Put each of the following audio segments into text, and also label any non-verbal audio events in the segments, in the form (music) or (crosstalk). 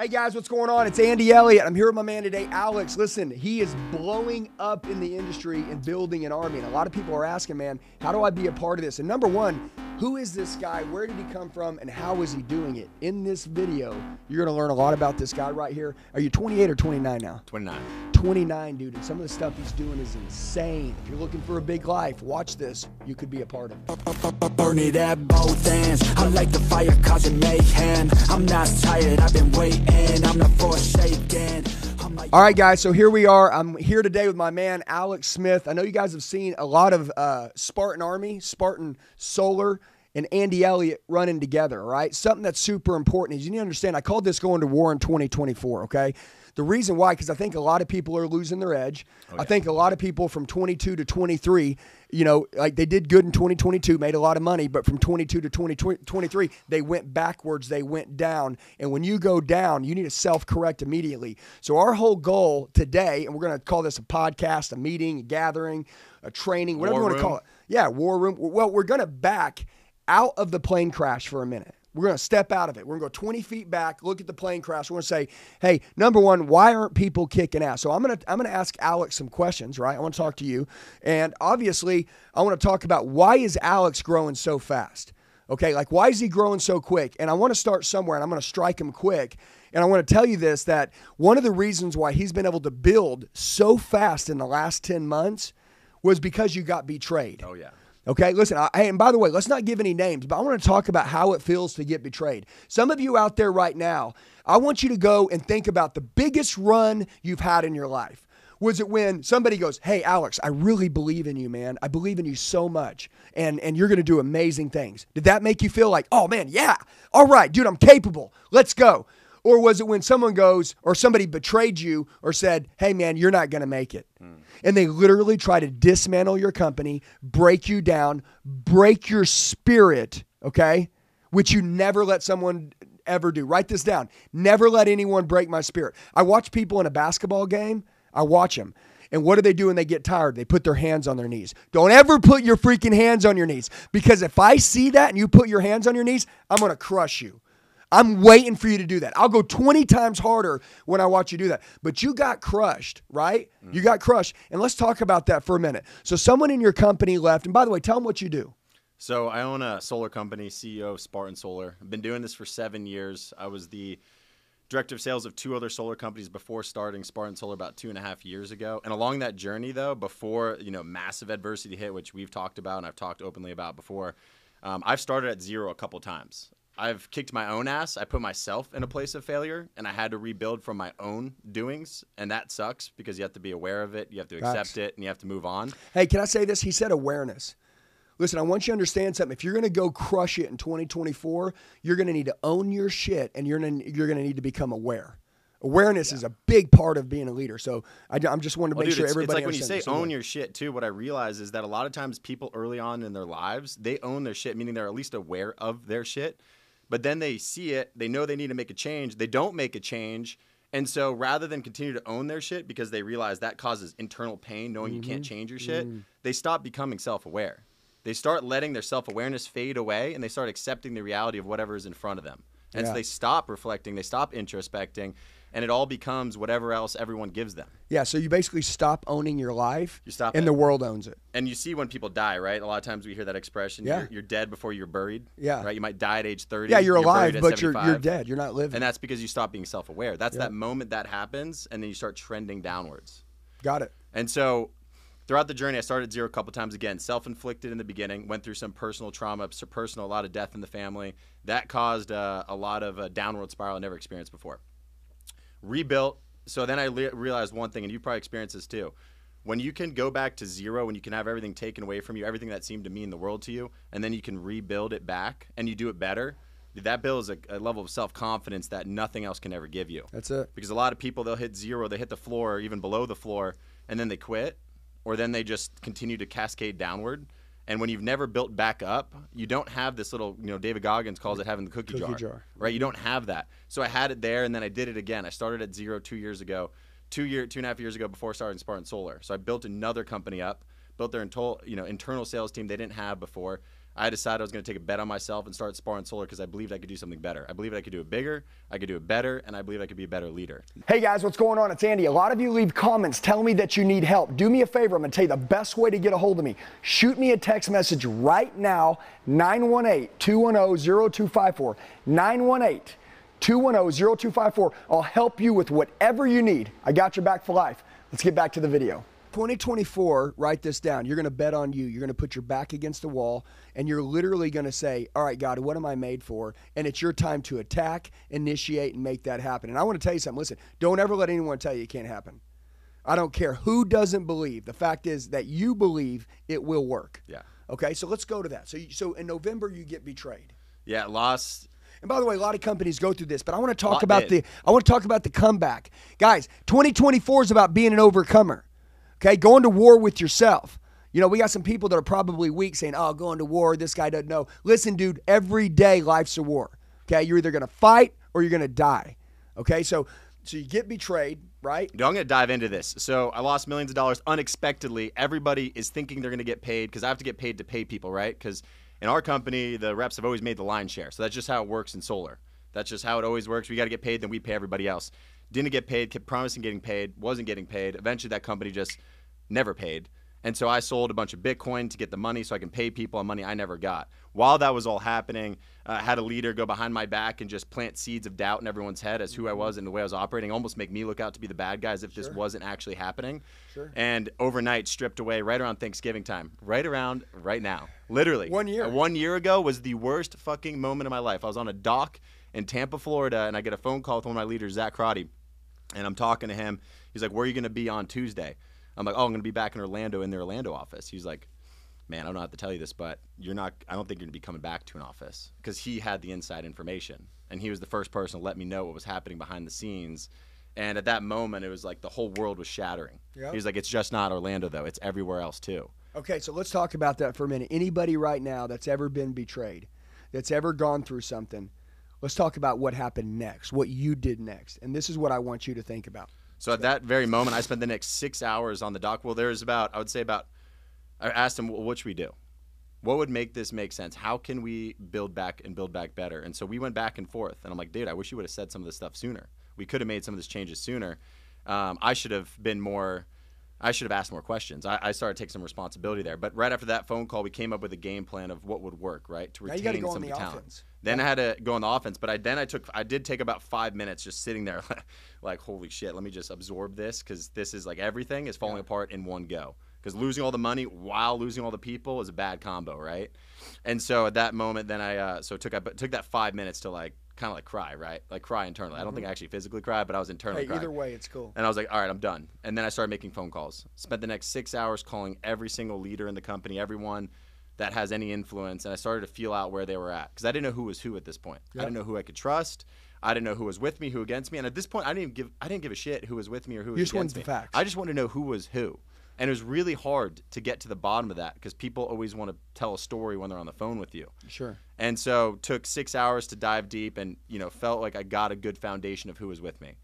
Hey guys, what's going on? It's Andy Elliott. I'm here with my man today, Alex. Listen, he is blowing up in the industry and building an army. And a lot of people are asking, man, how do I be a part of this? And number one, who is this guy? Where did he come from? And how is he doing it? In this video, you're going to learn a lot about this guy right here. Are you 28 or 29 now? 29. 29, dude. And some of the stuff he's doing is insane. If you're looking for a big life, watch this. You could be a part of it. Burn it at both ends. I like the fire causing mayhem. I'm not tired, I've been waiting. I'm not forsaken. All right, guys. So here we are. I'm here today with my man Alex Smith. I know you guys have seen a lot of uh, Spartan Army, Spartan Solar, and Andy Elliott running together. Right. Something that's super important is you need to understand. I called this going to war in 2024. Okay. The reason why, because I think a lot of people are losing their edge. Oh, I think a lot of people from 22 to 23, you know, like they did good in 2022, made a lot of money, but from 22 to 2023, they went backwards, they went down. And when you go down, you need to self correct immediately. So, our whole goal today, and we're going to call this a podcast, a meeting, a gathering, a training, whatever War you want to call it. Yeah, war room. Well, we're going to back out of the plane crash for a minute. We're going to step out of it. We're going to go 20 feet back, look at the plane crash. We're going to say, hey, number one, why aren't people kicking ass? So I'm going to I'm going to ask Alex some questions, right? I want to talk to you, and obviously, I want to talk about why is Alex growing so fast? Okay, like why is he growing so quick? And I want to start somewhere, and I'm going to strike him quick. And I want to tell you this: that one of the reasons why he's been able to build so fast in the last 10 months was because you got betrayed. Oh, yeah. Okay, listen, I, hey, and by the way, let's not give any names, but I want to talk about how it feels to get betrayed. Some of you out there right now, I want you to go and think about the biggest run you've had in your life. Was it when somebody goes, "Hey, Alex, I really believe in you, man. I believe in you so much, and and you're going to do amazing things." Did that make you feel like, "Oh man, yeah, all right, dude, I'm capable. Let's go"? Or was it when someone goes, or somebody betrayed you, or said, "Hey, man, you're not going to make it," hmm. and they literally try to dismantle your company, break you down, break your spirit, okay? Which you never let someone ever do. Write this down. Never let anyone break my spirit. I watch people in a basketball game, I watch them. And what do they do when they get tired? They put their hands on their knees. Don't ever put your freaking hands on your knees because if I see that and you put your hands on your knees, I'm going to crush you. I'm waiting for you to do that. I'll go 20 times harder when I watch you do that. But you got crushed, right? You got crushed. And let's talk about that for a minute. So, someone in your company left. And by the way, tell them what you do. So I own a solar company, CEO of Spartan Solar. I've been doing this for seven years. I was the director of sales of two other solar companies before starting Spartan Solar about two and a half years ago. And along that journey, though, before you know massive adversity hit, which we've talked about and I've talked openly about before, um, I've started at zero a couple times. I've kicked my own ass. I put myself in a place of failure, and I had to rebuild from my own doings, and that sucks because you have to be aware of it, you have to accept it, and you have to move on. Hey, can I say this? He said awareness. Listen, I want you to understand something. If you're going to go crush it in 2024, you're going to need to own your shit and you're going to, you're going to need to become aware. Awareness is a big part of being a leader. So I, am just wanting to Well, make dude, sure it's, it's everybody like when you say own your shit too. What I realize is that a lot of times people early on in their lives they own their shit, meaning they're at least aware of their shit. But then they see it, they know they need to make a change. They don't make a change, and so rather than continue to own their shit because they realize that causes internal pain, knowing you Mm-hmm. can't change your shit, they stop becoming self-aware. They start letting their self-awareness fade away, and they start accepting the reality of whatever is in front of them. And Yeah. so they stop reflecting, they stop introspecting, and it all becomes whatever else everyone gives them. Yeah, so you basically stop owning your life You stop and it. the world owns it. and you see when people die, right? A lot of times we hear that expression. Yeah. You're, you're dead before you're buried. Yeah. Right. You might die at age 30. Yeah, you're, buried alive, but you're, you're dead. You're not living. And that's because you stop being self-aware. That's Yeah. that moment that happens, and then you start trending downwards. Got it. And so, throughout the journey, I started at zero a couple times again, self-inflicted in the beginning. Went through some personal trauma, some personal, a lot of death in the family. That caused uh, a lot of uh, downward spiral I never experienced before. Rebuilt. So then I le- realized one thing, and you probably experienced this too. When you can go back to zero, when you can have everything taken away from you, everything that seemed to mean the world to you, and then you can rebuild it back, and you do it better. That builds a, a level of self confidence that nothing else can ever give you That's it. because a lot of people they'll hit zero, they hit the floor or even below the floor, and then they quit, or then they just continue to cascade downward. And when you've never built back up, you don't have this little, you know, David Goggins calls it having the cookie, Cookie jar, jar. right? You don't have that. So I had it there, and then I did it again. I started at zero two years ago, two year, two and a half years ago before starting Spartan Solar. So I built another company up, built their internal, you know, internal sales team they didn't have before. I decided I was going to take a bet on myself and start Spartan Solar because I believed I could do something better. I believed I could do it bigger, I could do it better, and I believe I could be a better leader. Hey guys, what's going on? It's Andy. A lot of you leave comments telling me that you need help. Do me a favor. I'm going to tell you the best way to get a hold of me. Shoot me a text message right now 918 210 0254. 918 210 0254. I'll help you with whatever you need. I got your back for life. Let's get back to the video. 2024, write this down. You're going to bet on you. You're going to put your back against the wall and you're literally going to say, All right, God, what am I made for? And it's your time to attack, initiate, and make that happen. And I want to tell you something. Listen, don't ever let anyone tell you it can't happen. I don't care who doesn't believe. The fact is that you believe it will work. Yeah. Okay, so let's go to that. So, you, so in November, you get betrayed. Yeah, lost. And by the way, a lot of companies go through this, but I want to talk about did. the I want to talk about the comeback. Guys, 2024 is about being an overcomer. Okay? Going to war with yourself. You know, we got some people that are probably weak saying, "Oh, going to war, this guy doesn't know." Listen, dude, every day life's a war. Okay? You're either going to fight or you're going to die. Okay? So so you get betrayed, right? Dude, I'm going to dive into this. So I lost millions of dollars unexpectedly. Everybody is thinking they're going to get paid because I have to get paid to pay people, right? Because in our company, the reps have always made the line share. So that's just how it works in solar. That's just how it always works. We got to get paid, then we pay everybody else. Didn't get paid, kept promising getting paid, wasn't getting paid. Eventually, that company just never paid. And so I sold a bunch of Bitcoin to get the money so I can pay people on money I never got. While that was all happening, uh, I had a leader go behind my back and just plant seeds of doubt in everyone's head as who I was and the way I was operating, almost make me look out to be the bad guy as if this wasn't actually happening. Sure. And overnight, stripped away right around Thanksgiving time, right around right now. Literally. One year. Uh, One year ago was the worst fucking moment of my life. I was on a dock in Tampa, Florida, and I get a phone call with one of my leaders, Zach Crotty and I'm talking to him. He's like, "Where are you going to be on Tuesday?" I'm like, "Oh, I'm going to be back in Orlando in the Orlando office." He's like, "Man, I don't know how to tell you this, but you're not. I don't think you're going to be coming back to an office because he had the inside information, and he was the first person to let me know what was happening behind the scenes." And at that moment, it was like the whole world was shattering. Yep. He was like, "It's just not Orlando, though. It's everywhere else too." Okay, so let's talk about that for a minute. Anybody right now that's ever been betrayed, that's ever gone through something, let's talk about what happened next, what you did next. And this is what I want you to think about. So at that very moment, I spent the next six hours on the dock. Well, there's about, I would say about, I asked him, well, what should we do? What would make this make sense? How can we build back and build back better? And so we went back and forth. And I'm like, dude, I wish you would have said some of this stuff sooner. We could have made some of these changes sooner. Um, I should have been more, I should have asked more questions. I, I started to take some responsibility there. But right after that phone call, we came up with a game plan of what would work, right? To Now retain you go some on of the the talent. Then I had to go on the offense, but I then I took I did take about five minutes just sitting there, (laughs) like holy shit, let me just absorb this because this is like everything is falling apart in one go. Because losing all the money while losing all the people is a bad combo, right? And so at that moment, then I uh, so took I took that five minutes to like kind of like cry, right? Like cry internally. I don't think I actually physically cried, but I was internally Mm-hmm. Hey, crying. either way, it's cool. And I was like, all right, I'm done. And then I started making phone calls. Spent the next six hours calling every single leader in the company, everyone that has any influence. And I started to feel out where they were at because I didn't know who was who at this point. I didn't know who I could trust. I didn't know who was with me, who against me. And at this point, I didn't even give I didn't give a shit who was with me or who was You just wanted against the me. facts. I just wanted to know who was who. And it was really hard to get to the bottom of that because people always want to tell a story when they're on the phone with you. Sure. And so took six hours to dive deep and, you know, felt like I got a good foundation of who was with me.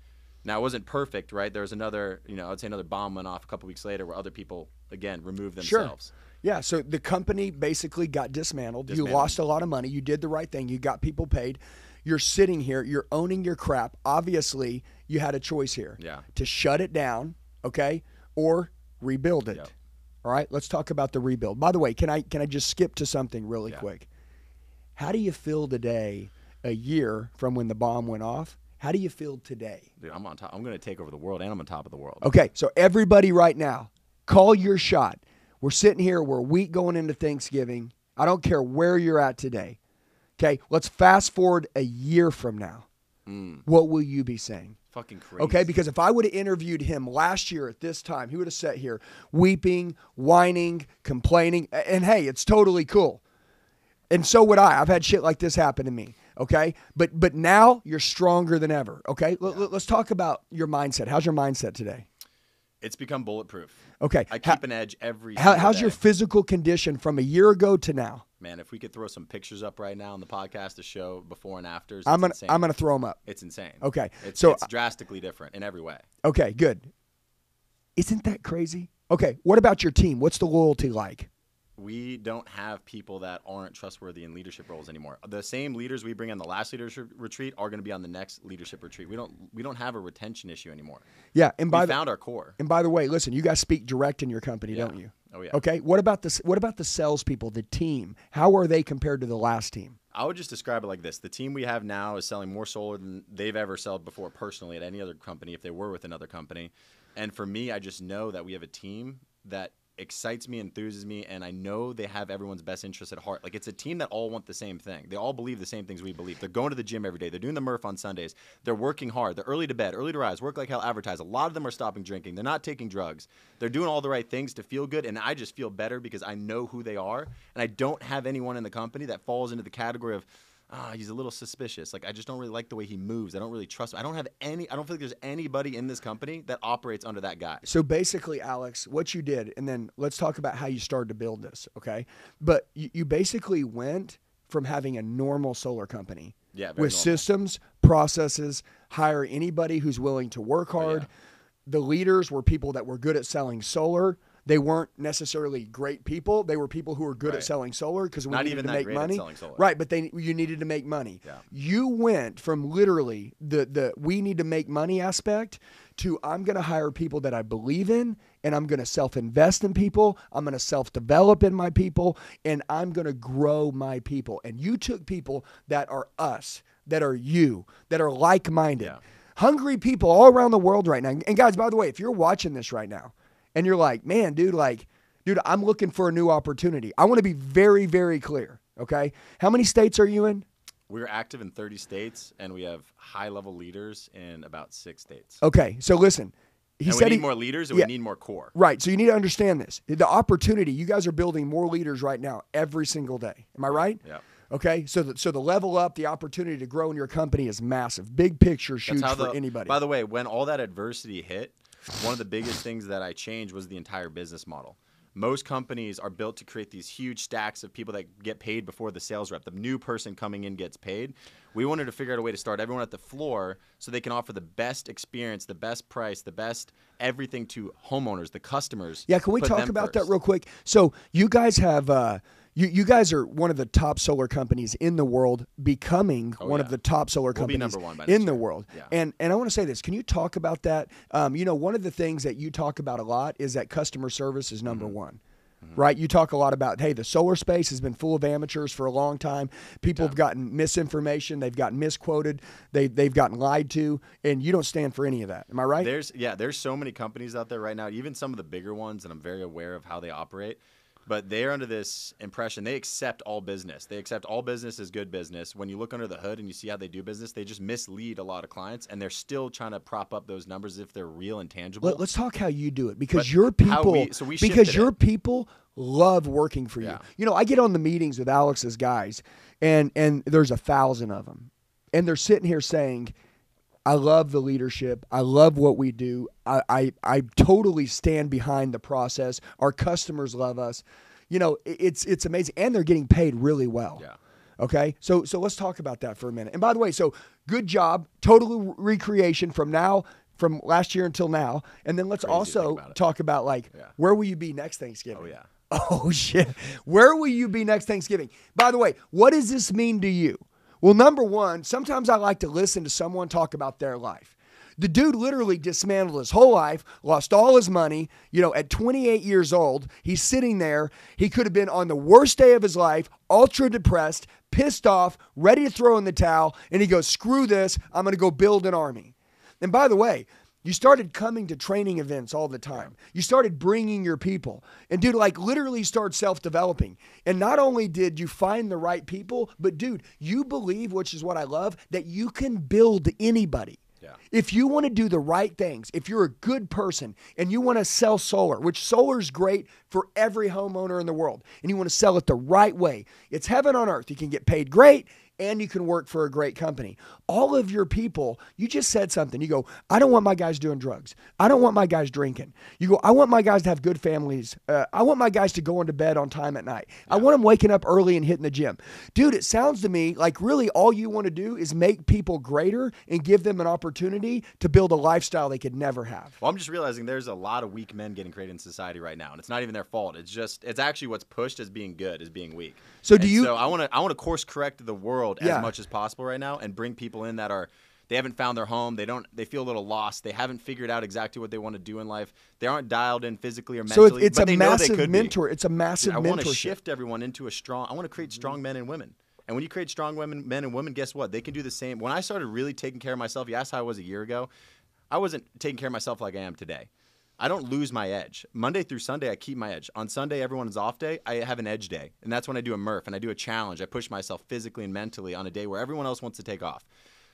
Now it wasn't perfect, right? There was another, you know, I'd say another bomb went off a couple weeks later where other people again removed themselves. Sure. Yeah, so the company basically got dismantled. You lost a lot of money. You did the right thing. You got people paid. You're sitting here, you're owning your crap. Obviously, you had a choice here. Yeah. To shut it down, okay? Or rebuild it. Yep. All right, let's talk about the rebuild. By the way, can I can I just skip to something really Yeah. quick? How do you feel today, a year from when the bomb went off? How do you feel today? Dude, I'm on top. I'm going to take over the world and I'm on top of the world. Okay, so everybody right now, call your shot. We're sitting here, we're a week going into Thanksgiving. I don't care where you're at today. Okay, let's fast forward a year from now. Mm. What will you be saying? Fucking crazy. Okay, because if I would have interviewed him last year at this time, he would have sat here weeping, whining, complaining. And hey, it's totally cool. And so would I. I've had shit like this happen to me. Okay, but but now you're stronger than ever. Okay, Let- let, us talk about your mindset. How's your mindset today? it's become bulletproof. Okay, I How- keep an edge every how, how's your physical condition from a year ago to now? Man, if we could throw some pictures up right now on the podcast to show before and afters, I'm gonna insane. I'm gonna throw them up. It's insane. Okay, It's, so- it's drastically different in every way. Okay, good. Isn't that crazy? Okay, what about your team? What's the loyalty like? We don't have people that aren't trustworthy in leadership roles anymore. The same leaders we bring on the last leadership retreat are going to be on the next leadership retreat. We don't we don't have a retention issue anymore. Yeah, and by we the found our core. and by the way, listen, you guys speak direct in your company, Yeah. don't you? Oh yeah. Okay. What about the what about the salespeople, the team? How are they compared to the last team? I would just describe it like this: the team we have now is selling more solar than they've ever sold before personally at any other company if they were with another company. And for me, I just know that we have a team that excites me, enthuses me, and I know they have everyone's best interest at heart. Like it's a team that all want the same thing. They all believe the same things we believe. They're going to the gym every day. They're doing the Murph on Sundays. They're working hard. They're early to bed, early to rise, work like hell, advertise. A lot of them are stopping drinking. They're not taking drugs. They're doing all the right things to feel good, and I just feel better because I know who they are, and I don't have anyone in the company that falls into the category of ah, he's a little suspicious. Like I just don't really like the way he moves. I don't really trust him. I don't have any. I don't feel like there's anybody in this company that operates under that guy. So basically, Alex, what you did, and then let's talk about how you started to build this, okay? But you, you basically went from having a normal solar company Yeah, with normal. systems, processes, hire anybody who's willing to work Oh, hard. The leaders were people that were good at selling solar. They weren't necessarily great people. They were people who were good at selling solar because we Not needed even to make money. selling solar. Right, but they you needed to make money. Yeah. You went from literally the the we need to make money aspect to I'm going to hire people that I believe in and I'm going to self-invest in people. I'm going to self-develop in my people and I'm going to grow my people. And you took people that are us, that are you, that are like-minded. Yeah. Hungry people all around the world right now. And guys, by the way, if you're watching this right now and you're like, "Man, dude, like dude, I'm looking for a new opportunity." I want to be very very clear, okay? How many states are you in? We're active in 30 states, and we have high-level leaders in about six states. Okay, so listen. He and we need he, more leaders, and yeah. we need more core. Right. So you need to understand this. The opportunity, you guys are building more leaders right now every single day. Am I right? Yeah. Okay. So the, so the level up, the opportunity to grow in your company is massive. Big picture huge for the, anybody. By the way, when all that adversity hit, one of the biggest things that I changed was the entire business model. Most companies are built to create these huge stacks of people that get paid before the sales rep. The new person coming in gets paid. We wanted to figure out a way to start everyone at the floor so they can offer the best experience, the best price, the best everything to homeowners, the customers. yeah, can we talk about that real quick? So you guys have uh you, you guys are one of the top solar companies in the world, becoming one of Oh, the top solar We'll companies by in next the year. world. Yeah. And and I want to say this. Can you talk about that? Um, you know, one of the things that you talk about a lot is that customer service is Mm-hmm. number one. Right, you talk a lot about hey, the solar space has been full of amateurs for a long time. People have gotten misinformation, they've gotten misquoted, they they've gotten lied to, and you don't stand for any of that. Am I right? There's yeah, there's so many companies out there right now, even some of the bigger ones, and I'm very aware of how they operate. But they're under this impression they accept all business. They accept all business as good business. When you look under the hood and you see how they do business, they just mislead a lot of clients, and they're still trying to prop up those numbers if they're real and tangible. Let, us talk how you do it because But your people we- so we because your it. people love working for you. Yeah. You know, I get on the meetings with Alex's guys, and and there's a thousand of them, and they're sitting here saying. I love the leadership. I love what we do. I, I, I totally stand behind the process. Our customers love us. You know, it's it's amazing, and they're getting paid really well. Yeah. Okay, so so let's talk about that for a minute. And by the way, so good job, total re- recreation from now, from last year until now, and then let's Crazy also about talk about like Yeah. where will you be next Thanksgiving? Oh, yeah. (laughs) Oh shit, where will you be next Thanksgiving? By the way, what does this mean to you? Well, number one, sometimes I like to listen to someone talk about their life. The dude literally dismantled his whole life, lost all his money. You know, at 28 years old, he's sitting there. He could have been on the worst day of his life, ultra depressed, pissed off, ready to throw in the towel. And he goes, screw this. I'm going to go build an army. And by the way, you started coming to training events all the time. You started bringing your people. And dude, like literally start self developing. And not only did you find the right people, but dude, you believe, which is what I love, that you can build anybody. Yeah. If you want to do the right things, if you're a good person and you want to sell solar, which solar is great for every homeowner in the world, and you want to sell it the right way, it's heaven on earth. You can get paid great and you can work for a great company. All of your people, you just said something. You go, I don't want my guys doing drugs. I don't want my guys drinking. You go, I want my guys to have good families. Uh, I want my guys to go into bed on time at night. I want them waking up early and hitting the gym. Dude, it sounds to me like really all you want to do is make people greater and give them an opportunity to build a lifestyle they could never have. Well, I'm just realizing there's a lot of weak men getting created in society right now, and it's not even their fault. It's just it's actually what's pushed as being good as being weak. So do And you- So I want to I want to course correct the world Yeah. as much as possible right now, and bring people in that are they haven't found their home. They don't. They feel a little lost. They haven't figured out exactly what they want to do in life. They aren't dialed in physically or So mentally. it's, it's but a they know they massive could be. mentor. It's a massive I want to shift everyone into a strong. I want to create strong men and women. And when you create strong women, men and women, guess what? They can do the same. When I started really taking care of myself, you asked how I was a year ago. I wasn't taking care of myself like I am today. I don't lose my edge. Monday through Sunday, I keep my edge. On Sunday, everyone's off day. I have an edge day, and that's when I do a Murph and I do a challenge. I push myself physically and mentally on a day where everyone else wants to take off.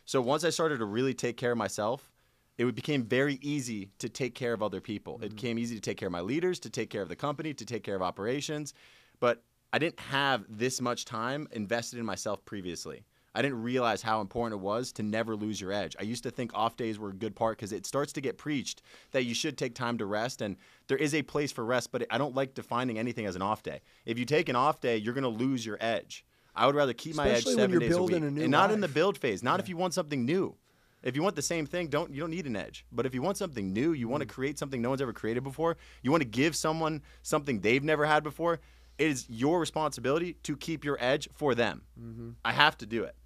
So once I started to really take care of myself, it became very easy to take care of other people. It mm-hmm. became easy to take care of my leaders, to take care of the company, to take care of operations. But I didn't have this much time invested in myself previously. I didn't realize how important it was to never lose your edge. I used to think off days were a good part because it starts to get preached that you should take time to rest, and there is a place for rest, but I don't like defining anything as an off day. If you take an off day, you're going to lose your edge. I would rather keep my edge Especially when seven you're days building a week, a new and not in the build phase. Not if you want something new. If you want the same thing, don't you don't need an edge. But if you want something new, you want to mm. create something no one's ever created before. You want to give someone something they've never had before. It is your responsibility to keep your edge for them. Mm-hmm. I have to do it.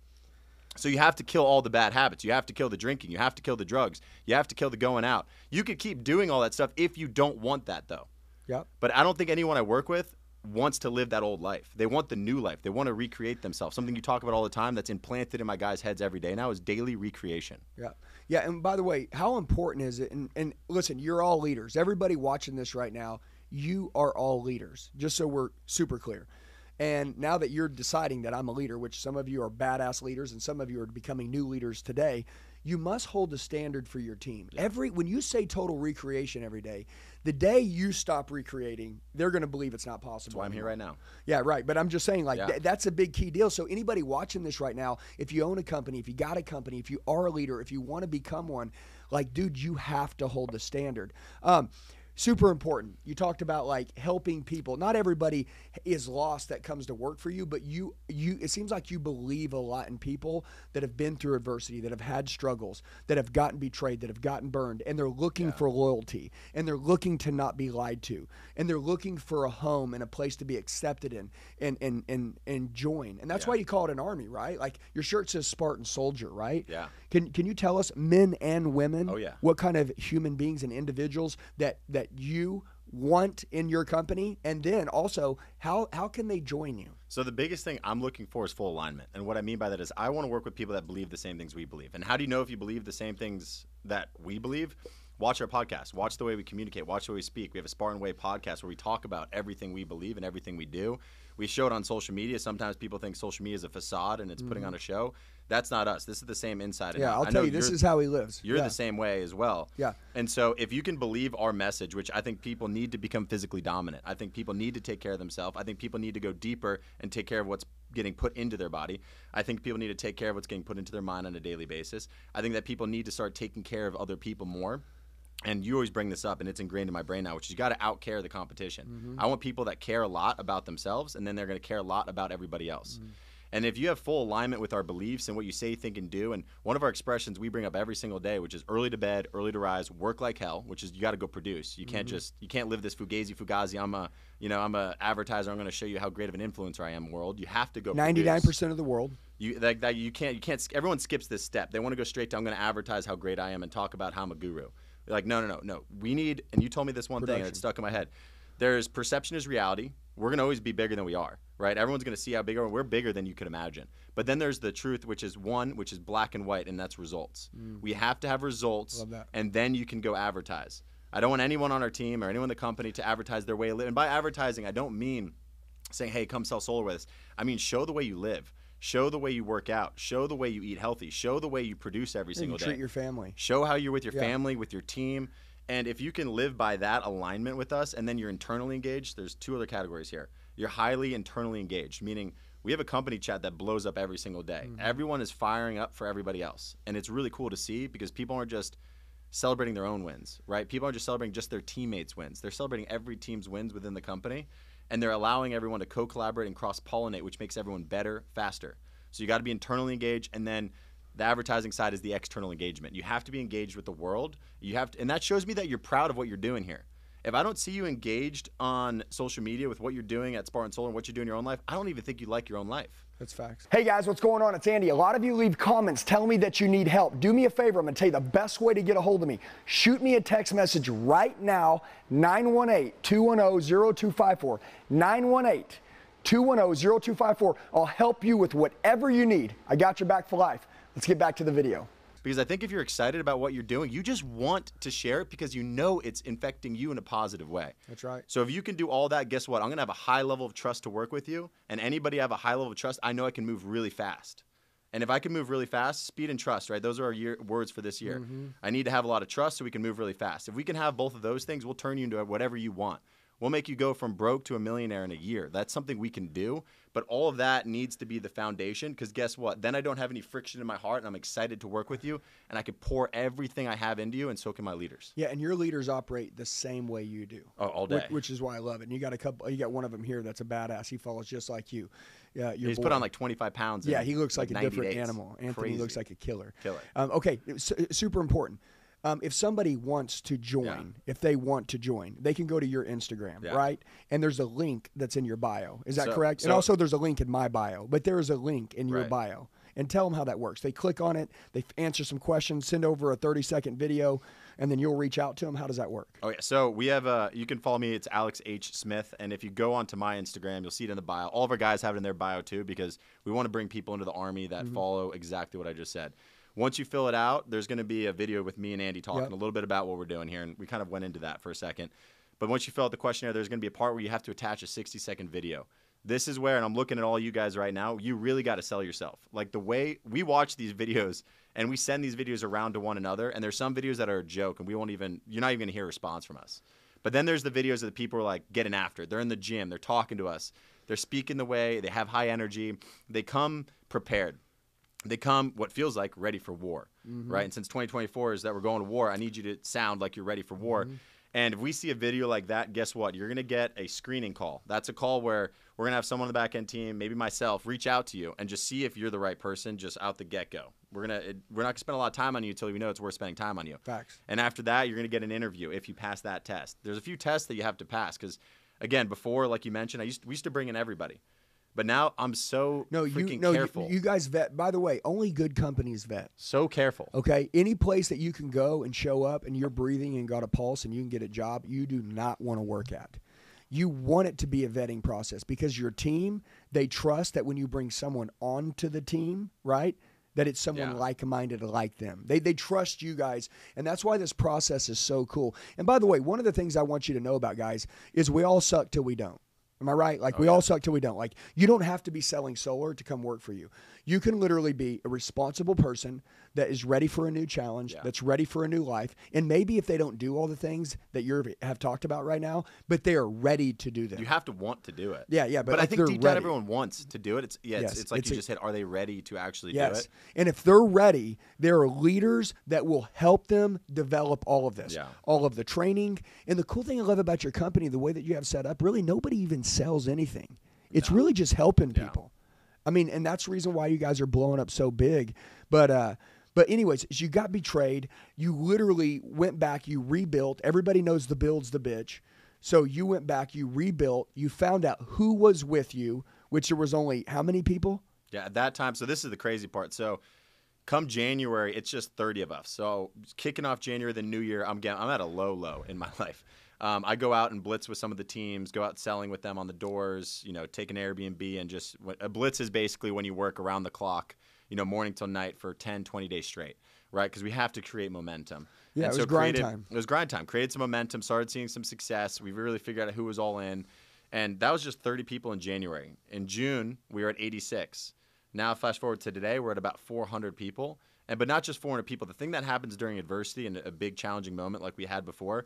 So you have to kill all the bad habits. You have to kill the drinking. You have to kill the drugs. You have to kill the going out. You could keep doing all that stuff if you don't want that though. Yep. But I don't think anyone I work with wants to live that old life. They want the new life. They want to recreate themselves. Something you talk about all the time that's implanted in my guys' heads every day now is daily recreation. Yeah. Yeah. And by the way, how important is it? And, and listen, you're all leaders. Everybody watching this right now, you are all leaders, just so we're super clear. And now that you're deciding that I'm a leader, which some of you are badass leaders and some of you are becoming new leaders today, you must hold the standard for your team. Every when you say total recreation every day, the day you stop recreating, they're going to believe it's not possible. That's why I'm here right now. Yeah, right. But I'm just saying, like, Yeah. th- that's a big key deal. So, anybody watching this right now, if you own a company, if you got a company, if you are a leader, if you want to become one, like, dude, you have to hold the standard. Um, super important. You talked about like helping people. Not everybody is lost that comes to work for you, but you you it seems like you believe a lot in people that have been through adversity, that have had struggles, that have gotten betrayed, that have gotten burned, and they're looking for loyalty and they're looking to not be lied to. And they're looking for a home and a place to be accepted in and and and, and join. And that's Yeah. why you call it an army, right? Like your shirt says Spartan soldier, right? Yeah. Can can you tell us men and women Oh, yeah. what kind of human beings and individuals that that you want in your company and then also how how can they join you So the biggest thing I'm looking for is full alignment. And what I mean by that is I want to work with people that believe the same things we believe. And how do you know if you believe the same things that we believe? Watch our podcast. Watch the way we communicate. Watch the way we speak. We have a Spartan Way podcast where we talk about everything we believe and everything we do. We show it on social media. Sometimes people think social media is a facade and it's putting on a show. That's not us. This is the same inside Mm-hmm. yeah i'll tell you this is how he lives you're yeah. the same way as well. Yeah. And so if you can believe our message, which I think people need to become physically dominant, I think people need to take care of themselves. I think people need to go deeper and take care of what's getting put into their body. I think people need to take care of what's getting put into their mind on a daily basis. I think that people need to start taking care of other people more. And you always bring this up, and it's ingrained in my brain now, which is you got to outcare the competition. Mm-hmm. I want people that care a lot about themselves, and then they're going to care a lot about everybody else. Mm-hmm. And if you have full alignment with our beliefs and what you say, think, and do, and one of our expressions we bring up every single day, which is early to bed, early to rise, work like hell, which is you got to go produce. You Mm-hmm. can't just you can't live this fugazi fugazi. I'm a you know I'm a advertiser. I'm going to show you how great of an influencer I am, world. You have to go. 99% produce. of the world You like that you can't you can't everyone skips this step. They want to go straight to I'm going to advertise how great I am and talk about how I'm a guru. Like no no no no. We need and you told me this one thing and it stuck in my head. There's perception is reality. We're going to always be bigger than we are, right? Everyone's going to see how big are. We're bigger than you could imagine. But then there's the truth, which is one, which is black and white, and that's results. We have to have results, Mm. And then you can go advertise. I don't want anyone on our team or anyone in the company to advertise their way of living. And by advertising, I don't mean saying, hey, come sell solar with us. I mean, show the way you live. Show the way you work out. Show the way you eat healthy. Show the way you produce every you single treat day. Treat your family Show how you're with your Yeah. family, with your team. And if you can live by that alignment with us and then you're internally engaged, there's two other categories here. You're highly internally engaged, meaning we have a company chat that blows up every single day. Mm-hmm. Everyone is firing up for everybody else, and it's really cool to see because people aren't just celebrating their own wins, right? People aren't just celebrating just their teammates' wins. They're celebrating every team's wins within the company, and they're allowing everyone to co-collaborate and cross-pollinate, which makes everyone better, faster. So you got to be internally engaged, and then the advertising side is the external engagement. You have to be engaged with the world. You have to, and that shows me that you're proud of what you're doing here. If I don't see you engaged on social media with what you're doing at Spartan Solar and what you do in your own life, I don't even think you like your own life. That's facts. Hey guys, what's going on? It's Andy. A lot of you leave comments telling me that you need help. Do me a favor. I'm going to tell you the best way to get a hold of me. Shoot me a text message right now 918 210 0254. 918 210 0254. I'll help you with whatever you need. I got your back for life. Let's get back to the video. Because I think if you're excited about what you're doing, you just want to share it because you know it's infecting you in a positive way. That's right. So if you can do all that, guess what? I'm going to have a high level of trust to work with you. And anybody have a high level of trust, I know I can move really fast. And if I can move really fast, speed and trust, right? Those are our year, words for this year. Mm-hmm. I need to have a lot of trust so we can move really fast. If we can have both of those things, we'll turn you into whatever you want. We'll make you go from broke to a millionaire in a year. That's something we can do. But all of that needs to be the foundation because guess what? Then I don't have any friction in my heart and I'm excited to work with you and I can pour everything I have into you and so can my leaders. Yeah, and your leaders operate the same way you do. Oh, all Which, day. which is why I love it. And you got a couple. You got one of them here that's a badass. He follows just like you. Yeah, your He's boy. put on like 25 pounds. Yeah, he looks like, a different days. animal. Anthony Crazy. looks like a killer. Killer. Um, okay, su- super important. Um, if somebody wants to join, if they want to join, they can go to your Instagram, Yeah. right? And there's a link that's in your bio. Is that So- correct? and also, there's a link in my bio, but there is a link in your Right. bio. And tell them how that works. They click on it, they answer some questions, send over a 30 second video, and then you'll reach out to them. How does that work? Oh yeah, so we have uh you can follow me. It's Alex H Smith, and if you go onto my Instagram, you'll see it in the bio. All of our guys have it in their bio too, because we want to bring people into the army that follow exactly what I just said. Once you fill it out, there's going to be a video with me and Andy talking Yep. a little bit about what we're doing here, and we kind of went into that for a second. But once you fill out the questionnaire, there's going to be a part where you have to attach a 60 second video. This is where, and I'm looking at all you guys right now, you really got to sell yourself. Like the way we watch these videos and we send these videos around to one another, and there's some videos that are a joke, and we won't even, you're not even going to hear a response from us. But then there's the videos of the people are like getting after it. They're in the gym, they're talking to us, they're speaking the way, they have high energy, they come prepared they come what feels like ready for war, mm-hmm. right? And since 2024 is that we're going to war, I need you to sound like you're ready for war. Mm-hmm. And if we see a video like that, guess what? You're going to get a screening call. That's a call where we're going to have someone on the back end team, maybe myself, reach out to you and just see if you're the right person just out the get go. We're going to we're not going to spend a lot of time on you until we know it's worth spending time on you. Facts. And after that, you're going to get an interview if you pass that test. There's a few tests that you have to pass cuz again, before like you mentioned, I used we used to bring in everybody. But now I'm so No, freaking you no, you, careful. you guys vet. By the way, only good companies vet. so careful. Okay, any place that you can go and show up and you're breathing and got a pulse and you can get a job, you do not want to work at. You want it to be a vetting process because your team, they trust that when you bring someone onto the team, right? That it's someone Yeah. like-minded like them. They they trust you guys, and that's why this process is so cool. And by the way, one of the things I want you to know about guys is we all suck till we don't. Am I right? Like we oh, all suck till we don't. Like you don't have to be selling solar to come work for you. You can literally be a responsible person that is ready for a new challenge, Yeah. that's ready for a new life. And maybe if they don't do all the things that you have talked about right now, but they are ready to do them. You have to want to do it. Yeah, yeah, but But, I think deep down everyone wants to do it. It's yeah, Yes, it's, it's like it's you a- just said, Are they ready to actually do Yes. it? And if they're ready, there are leaders that will help them develop all of this, Yeah. all of the training. And the cool thing I love about your company, the way that you have set up, really nobody even sells anything. It's really just helping Yeah. people. I mean, and that's the reason why you guys are blowing up so big. But uh but anyways, you got betrayed. You literally went back, you rebuilt. Everybody knows the build's the bitch. So you went back, you rebuilt, you found out who was with you, which there was only how many people? Yeah, at that time. So this is the crazy part. So come January, it's just 30 of us. So kicking off January, the new year, I'm getting, I'm at a low low in my (laughs) life. Um, I go out and blitz with some of the teams, go out selling with them on the doors, you know, take an Airbnb and just a blitz is basically when you work around the clock, you know, morning till night for 10, 20 days straight, right? Because we have to create momentum. Yeah, And it was grind created- time. It was grind time. Created some momentum, started seeing some success. We really figured out who was all in. And that was just 30 people in January. In June, we were at 86. Now, flash forward to today, we're at about 400 people. And but not just 400 people. The thing that happens during adversity and a big challenging moment like we had before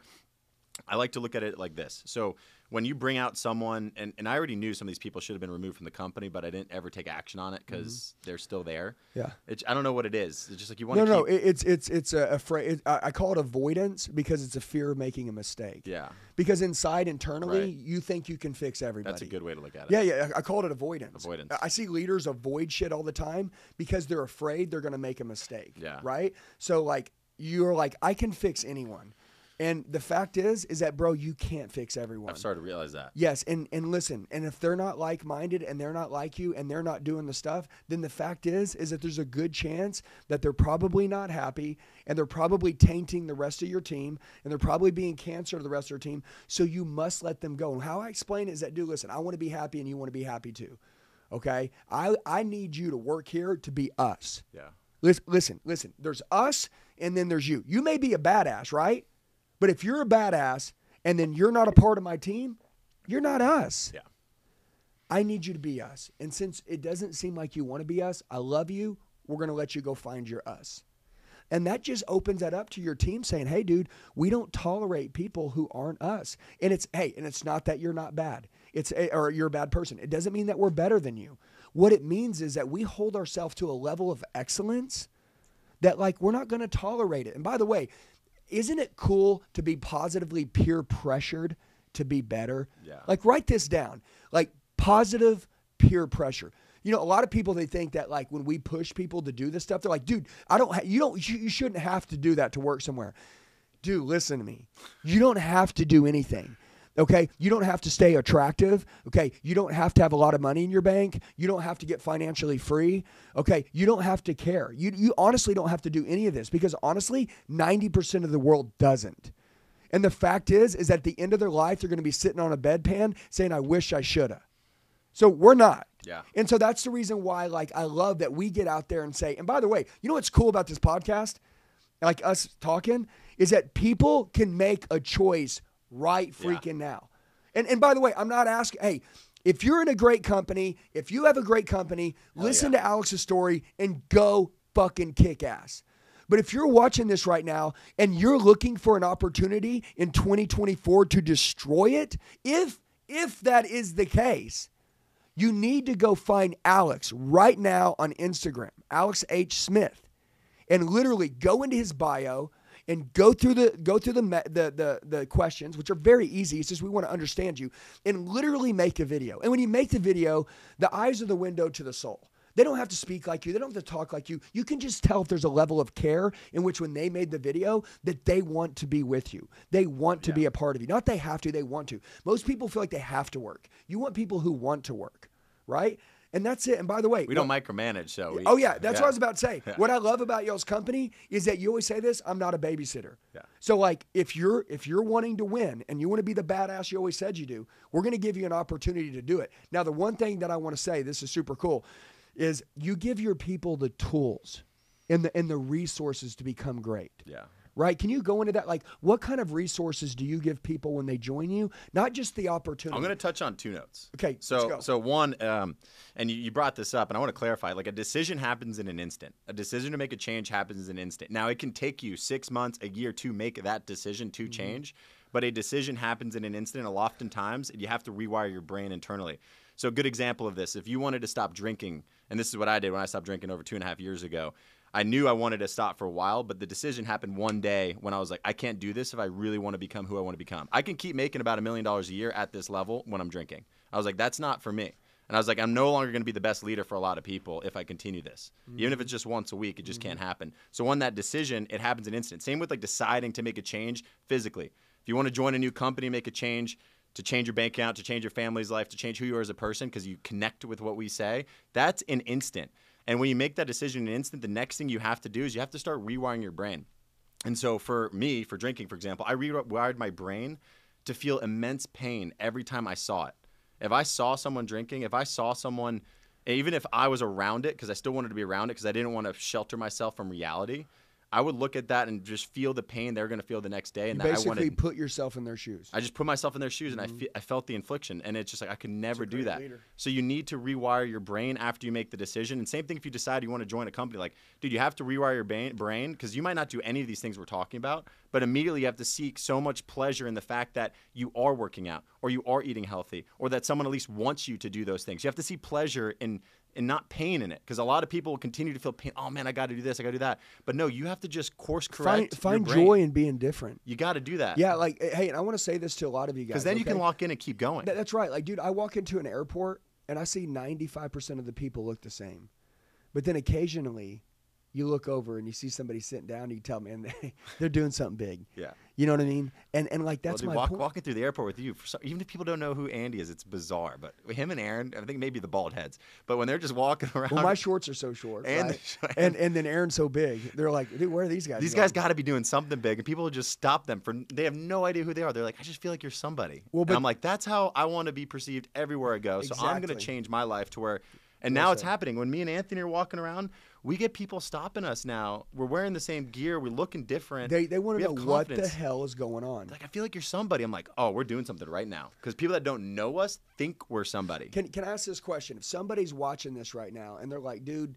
I like to look at it like this. So when you bring out someone, and, and I already knew some of these people should have been removed from the company, but I didn't ever take action on it mm-hmm. because they're still there. Yeah. It's, I don't know what it is. It's just like you want No, to no, keep. it's it's it's a afraid. It, I, I call it avoidance because it's a fear of making a mistake. yeah. Because inside, internally, Right. you think you can fix everybody. That's a good way to look at it. Yeah, yeah. I I call it avoidance. Avoidance. I- I see leaders avoid shit all the time because they're afraid they're going to make a mistake. Yeah. Right. So like you're like I can fix anyone, and the fact is is that bro you can't fix everyone. I've started to realize that. Yes, and and listen, and if they're not like minded and they're not like you and they're not doing the stuff, then the fact is is that there's a good chance that they're probably not happy and they're probably tainting the rest of your team and they're probably being cancer to the rest of your team. So you must let them go. And how I explain it is that dude, listen, I want to be happy and you want to be happy too. Okay? I I need you to work here to be us. Yeah. Listen, listen, listen. There's us and then there's you. You may be a badass, right? But if you're a badass and then you're not a part of my team, you're not us. Yeah. I need you to be us. And since it doesn't seem like you want to be us, I love you. We're going to let you go find your us. And that just opens that up to your team saying, hey, dude, we don't tolerate people who aren't us. And it's, hey, and it's not that you're not bad. It's, eh, or you're a bad person. It doesn't mean that we're better than you. What it means is that we hold ourselves to a level of excellence that, like, we're not going to tolerate it. And by the way, isn't it cool to be positively peer pressured to be better? Yeah. Like, write this down. Like, positive peer pressure. You know, a lot of people they think that like when we push people to do this stuff, they're like, "Dude, I don't. Ha- you don't. You, you shouldn't have to do that to work somewhere." Dude, listen to me. You don't have to do anything. Okay, you don't have to stay attractive. Okay, you don't have to have a lot of money in your bank. You don't have to get financially free. Okay, you don't have to care. You you honestly don't have to do any of this because honestly, 90% of the world doesn't. And the fact is is at the end of their life they're going to be sitting on a bedpan saying I wish I shoulda. So we're not. Yeah. And so that's the reason why like I love that we get out there and say, and by the way, you know what's cool about this podcast? Like us talking, is that people can make a choice right freaking now. And and by the way, I'm not asking, hey, if you're in a great company, if you have a great company, listen to Alex's story and go fucking kick ass. But if you're watching this right now and you're looking for an opportunity in 2024 to destroy it, if if that is the case, you need to go find Alex right now on Instagram, Alex H Smith, and literally go into his bio and go through the go through the the the, the questions, which are very easy. It's just we want to understand you, and literally make a video. And when you make the video, the eyes are the window to the soul. They don't have to speak like you. They don't have to talk like you. You can just tell if there's a level of care in which when they made the video that they want to be with you. They want to be a part of you. Not they have to, they want to. Most people feel like they have to work. You want people who want to work, right? And that's it. And by the way, We don't micromanage, so. We, Oh yeah, that's what I was about to say. (laughs) What I love about y'all's company is that you always say this, I'm not a babysitter. Yeah. So like if you're if you're wanting to win and you want to be the badass you always said you do, we're going to give you an opportunity to do it. Now the one thing that I want to say, this is super cool, is you give your people the tools and the and the resources to become great. Yeah. Right? Can you go into that? Like, what kind of resources do you give people when they join you? Not just the opportunity. I'm going to touch on two notes. Okay, So, so one, um, and you, you brought this up, and I want to clarify. Like a decision happens in an instant. A decision to make a change happens in an instant. Now, it can take you six months, a year to make that decision to change, but a decision happens in an instant. And oftentimes, and you have to rewire your brain internally. So, a good example of this: if you wanted to stop drinking, and this is what I did when I stopped drinking over two and a half years ago. I knew I wanted to stop for a while, but the decision happened one day when I was like, I can't do this if I really want to become who I want to become. I can keep making about a million dollars a year at this level when I'm drinking. I was like, that's not for me. And I was like, I'm no longer going to be the best leader for a lot of people if I continue this. Even if it's mm. just once a week, it just can't mm. happen. So when that decision, it happens in instant. Same with like deciding to make a change physically. If you want to join a new company, make a change to change your bank account, to change your family's life, to change who you are as a person because you connect with what we say, that's an instant. And when you make that decision in an instant, the next thing you have to do is you have to start rewiring your brain. And so for me, for drinking, for example, I rewired my brain to feel immense pain every time I saw it. If I saw someone drinking, if I saw someone, even if I was around it, because I still wanted to be around it, because I didn't want to shelter myself from reality, I would look at that and just feel the pain they're going to feel the next day, and You basically wanted. put yourself in their shoes. I just put myself in their shoes and I, mm-hmm. fe- I felt the infliction, and it's just like I could never do that. leader. So you need to rewire your brain after you make the decision. And same thing if you decide you want to join a company. Like, dude, you have to rewire your brain because you might not do any of these things we're talking about, but immediately you have to seek so much pleasure in the fact that you are working out, or you are eating healthy, or that someone at least wants you to do those things. You have to see pleasure in and not pain in it because a lot of people will continue to feel pain. Oh man, I got to do this, I got to do that. But no, you have to just course correct. find brain. joy in being different. You got to do that. Yeah, like hey, and I want to say this to a lot of you guys because then you can lock in and keep going. Th- that's right. Like, dude, I walk into an airport and I see 95% of the people look the same. But then occasionally you look over and you see somebody sitting down and you tell me, and they, (laughs) they're doing something big. Yeah. You know what I mean? And and like Well, that's dude, my walk, point. walking through the airport with you, for even if people don't know who Andy is, it's bizarre. But him and Aaron, I think maybe the bald heads, but when they're just walking (laughs) around, Well, my shorts are so short, And- right? (laughs) and and then Aaron's so big. They're like, dude, where are these guys? these going?" guys got to be doing something big, and people just stop them for they have no idea who they are. They're like, I just feel like you're somebody. Well, and I'm like, that's how I want to be perceived everywhere I go. So I'm going to change my life to where. And now it's happening. When me and Anthony are walking around, we get people stopping us now. We're wearing the same gear. We're looking different. They they want to know what the hell is going on. Like I feel like you're somebody. I'm like, oh, we're doing something right now because people that don't know us think we're somebody. Can can I ask this question? If somebody's watching this right now and they're like, dude,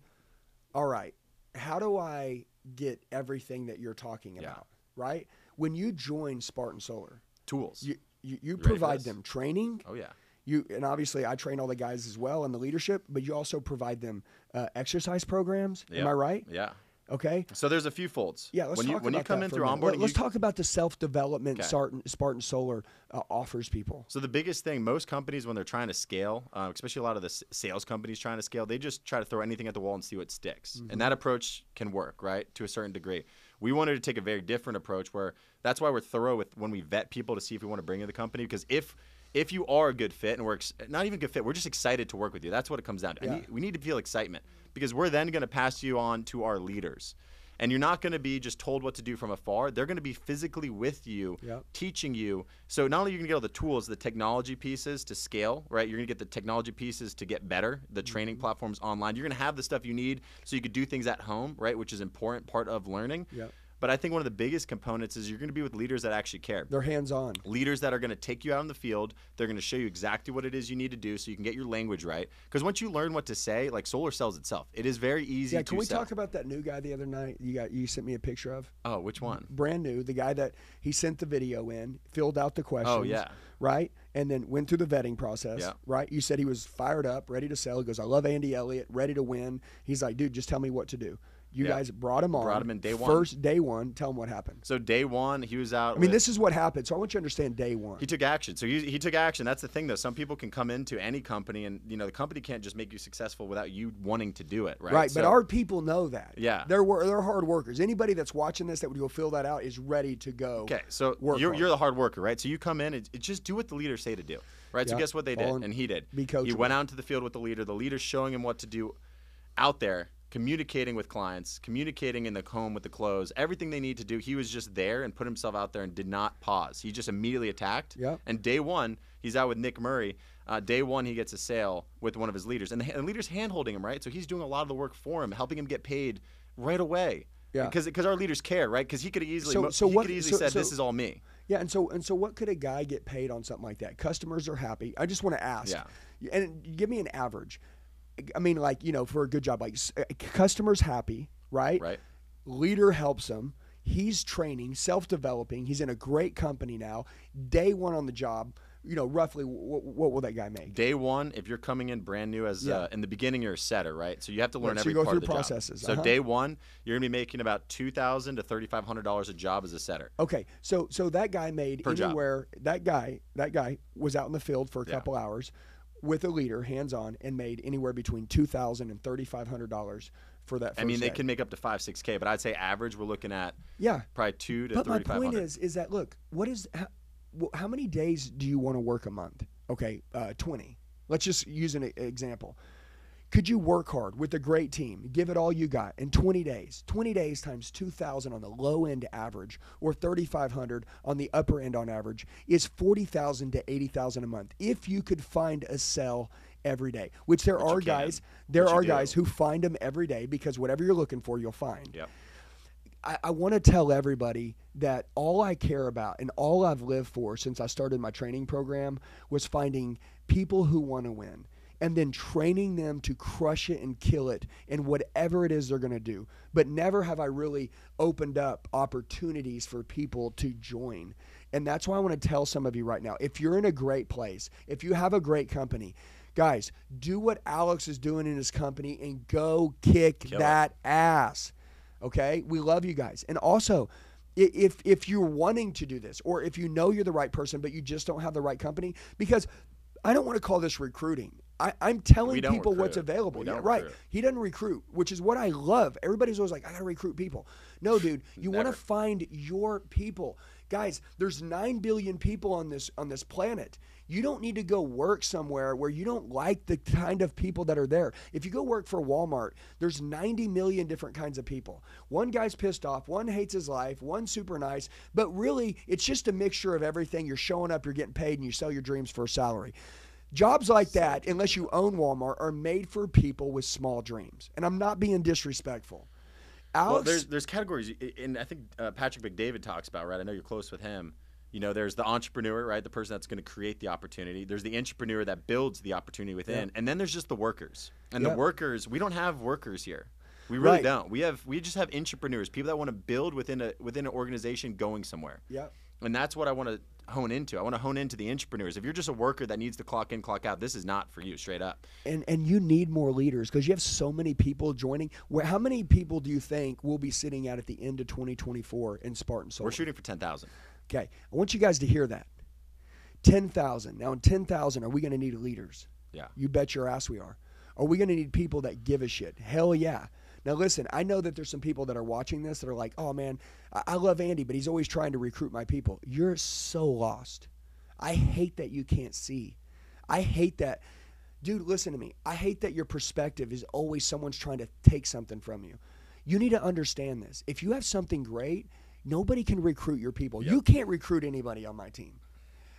all right, how do I get everything that you're talking Yeah. about? Right? When you join Spartan Solar, Tools. you you, you provide them training. oh yeah. You and obviously I train all the guys as well in the leadership, but you also provide them uh, exercise programs. Am I right? Yeah. Okay. So there's a few folds. Yeah, let's when talk you when about you come in through onboarding, Let's you- talk about the self development Okay. Spartan, Spartan Solar uh, offers people. So the biggest thing, most companies when they're trying to scale, uh, especially a lot of the s- sales companies trying to scale, they just try to throw anything at the wall and see what sticks. Mm-hmm. And that approach can work, right, to a certain degree. We wanted to take a very different approach, where that's why we're thorough with when we vet people to see if we want to bring in the company. Because if if you are a good fit and we're ex- not even good fit, we're just excited to work with you. That's what it comes down to. Yeah. need- we need to feel excitement because we're then going to pass you on to our leaders. And you're not going to be just told what to do from afar. They're going to be physically with you, Yep. teaching you. So not only are you going to get all the tools, the technology pieces to scale, right? You're going to get the technology pieces to get better, the mm-hmm. training platforms online. You're going to have the stuff you need so you could do things at home, right? Which is important part of learning. Yep. But I think one of the biggest components is you're going to be with leaders that actually care They're hands on. leaders that are going to take you out in the field. They're going to show you exactly what it is you need to do so you can get your language right. Because once you learn what to say, like solar sells itself. It is very easy Yeah, to can we sell. talk about that new guy the other night? You got you sent me a picture of oh, which one? brand new, the guy that he sent the video in, filled out the oh, questions. Oh, yeah. Right? And then went through the vetting process. Yeah. Right? You said he was fired up, ready to sell. He goes, I love Andy Elliott, ready to win. He's like, dude, just tell me what to do. You Yeah. guys brought him on. Brought him in day one. First day one. Tell him what happened. So day one, he was out. I mean, with- this is what happened. So I want you to understand day one. He took action. So he, he took action. That's the thing, though. Some people can come into any company, and you know the company can't just make you successful without you wanting to do it, right? Right, but our people know that. Yeah. they're they're hard workers. Anybody that's watching this that would go fill that out is ready to go. Okay, so you're, you're the hard worker, right? So you come in and just do what the leaders say to do, right? So guess what they did, and he did. be He went out into the field with the leader. The leader's showing him what to do out there, communicating with clients, communicating in the home with the clothes, everything they need to do. He was just there and put himself out there and did not pause. He just immediately attacked. Yep. And day one, he's out with Nick Murray. Uh, day one, he gets a sale with one of his leaders, and the, the leader's hand holding him, right? So he's doing a lot of the work for him, helping him get paid right away. Yeah. Because because our leaders care, right? Because he could easily So- so he what- could easily so- said so- this is all me. Yeah, and so and so, what could a guy get paid on something like that? Customers are happy. I just want to ask. Yeah. And give me an average. I mean, like you know, for a good job, like uh, customers happy, right? Right. Leader helps him. He's training, self-developing. He's in a great company now. Day one on the job, you know, roughly, what, what will that guy make? Day one, if you're coming in brand new as Yeah. uh, in the beginning, you're a setter, right? So you have to learn Right, so every you go part of through the processes, job. So uh-huh. day one, you're gonna be making about two thousand to thirty five hundred dollars a job as a setter. Okay, so so that guy made Per job. That guy, that guy was out in the field for a Yeah. couple hours with a leader, hands on, and made anywhere between two thousand and thirty five hundred dollars for that. First I mean, they day. can make up to five, six k, but I'd say average, we're looking at Yeah, probably two to but my point is, is that look, what is how, how many days do you want to work a month? Okay, uh, twenty. Let's just use an example. Could you work hard with a great team, give it all you got in 20 days? 20 days times 2,000 on the low end average, or 3,500 on the upper end on average, is 40,000 to 80,000 a month. If you could find a sell every day, which there Which are guys, there which are guys who find them every day because whatever you're looking for, you'll find. Yep. I, I want to tell everybody that all I care about and all I've lived for since I started my training program was finding people who want to win and then training them to crush it and kill it in whatever it is they're going to do. But never have I really opened up opportunities for people to join. And that's why I want to tell some of you right now if you're in a great place, if you have a great company, guys, do what Alex is doing in his company and go kick Kill it. that ass. Okay? We love you guys. And also, if if you're wanting to do this or if you know you're the right person but you just don't have the right company because I don't want to call this recruiting. I, I'm telling people what's available. Yeah, right. recruit. He doesn't recruit, which is what I love. Everybody's always like, I gotta recruit people. No, (laughs) dude, you want to find your people. Guys, there's nine billion people on this on this planet. You don't need to go work somewhere where you don't like the kind of people that are there. If you go work for Walmart, there's 90 million different kinds of people. One guy's pissed off, one hates his life, one super nice, but really it's just a mixture of everything. You're showing up, you're getting paid, and you sell your dreams for a salary. Jobs like that, unless you own Walmart, are made for people with small dreams. And I'm not being disrespectful. Alex, Well, there's there's categories, and I think uh, Patrick Bet-David talks about right. I know you're close with him. You know, there's the entrepreneur, right? The person that's going to create the opportunity. There's the entrepreneur that builds the opportunity within, and then there's just the workers. And Yeah. the workers, we don't have workers here. We really Right. don't. We have we just have entrepreneurs, people that want to build within a within an organization going somewhere. Yep. And that's what I want to hone into. I want to hone into the entrepreneurs. If you're just a worker that needs to clock in, clock out, this is not for you, straight up. and and you need more leaders because you have so many people joining. Where how many people do you think will be sitting out at the end of 2024 in Spartan Solar? We're shooting for ten thousand. Okay, I want you guys to hear that. 10,000. Now, in 10,000, are we going to need leaders? Yeah. You bet your ass we are. Are we going to need people that give a shit? Hell yeah. Now, listen, I know that there's some people that are watching this that are like, oh man, I, love Andy, but he's always trying to recruit my people. You're so lost. I hate that you can't see. I hate that. Dude, listen to me. I hate that your perspective is always someone's trying to take something from you. You need to understand this. If you have something great, nobody can recruit your people. You can't recruit anybody on my team.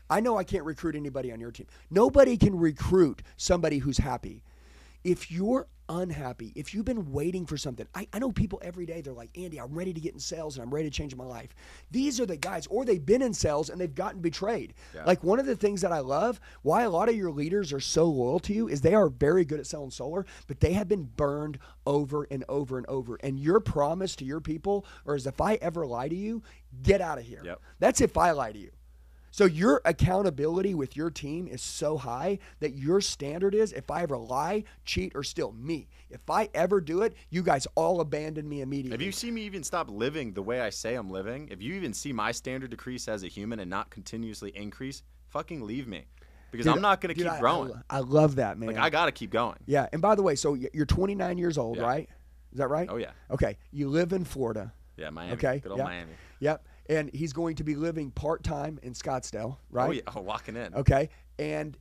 I know I can't recruit anybody on your team. Nobody can recruit somebody who's happy. If you're unhappy, if you've been waiting for something, I, I know people every day, they're like, Andy, I'm ready to get in sales and I'm ready to change my life. These are the guys, or they've been in sales and they've gotten betrayed. Like one of the things that I love, why a lot of your leaders are so loyal to you, is they are very good at selling solar, but they have been burned over and over and over. And your promise to your people, or is if I ever lie to you, get out of here. Yep. That's if I lie to you. So your accountability with your team is so high that your standard is if I ever lie, cheat, or steal me. If I ever do it, you guys all abandon me immediately. If you see me even stop living the way I say I'm living, if you even see my standard decrease as a human and not continuously increase, fucking leave me. Because Dude, I'm not going to keep I- I growing. lo- I, love that, man. like, I got to keep going. yeah, and by the way, so you're 29 years old, Yeah. right? Is that right? Oh, yeah. Okay, you live in Florida. Yeah, Miami. Okay. Good old yep. Miami. Yep. And he's going to be living part time in Scottsdale, oh, right? Oh, yeah. Oh, walking in. Okay. And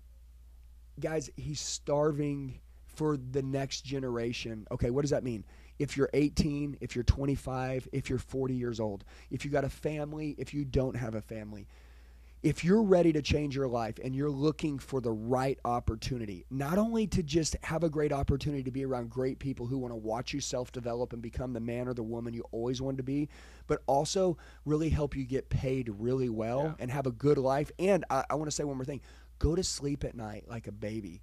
guys, he's starving for the next generation. Okay, what does that mean? If you're 18, if you're 25, if you're 40 years old, if you got a family, if you don't have a family, if you're ready to change your life and you're looking for the right opportunity, not only to just have a great opportunity to be around great people who want to watch you self develop and become the man or the woman you always wanted to be, but also really help you get paid really well Yeah. and have a good life. And I, I want to say one more thing go to sleep at night like a baby.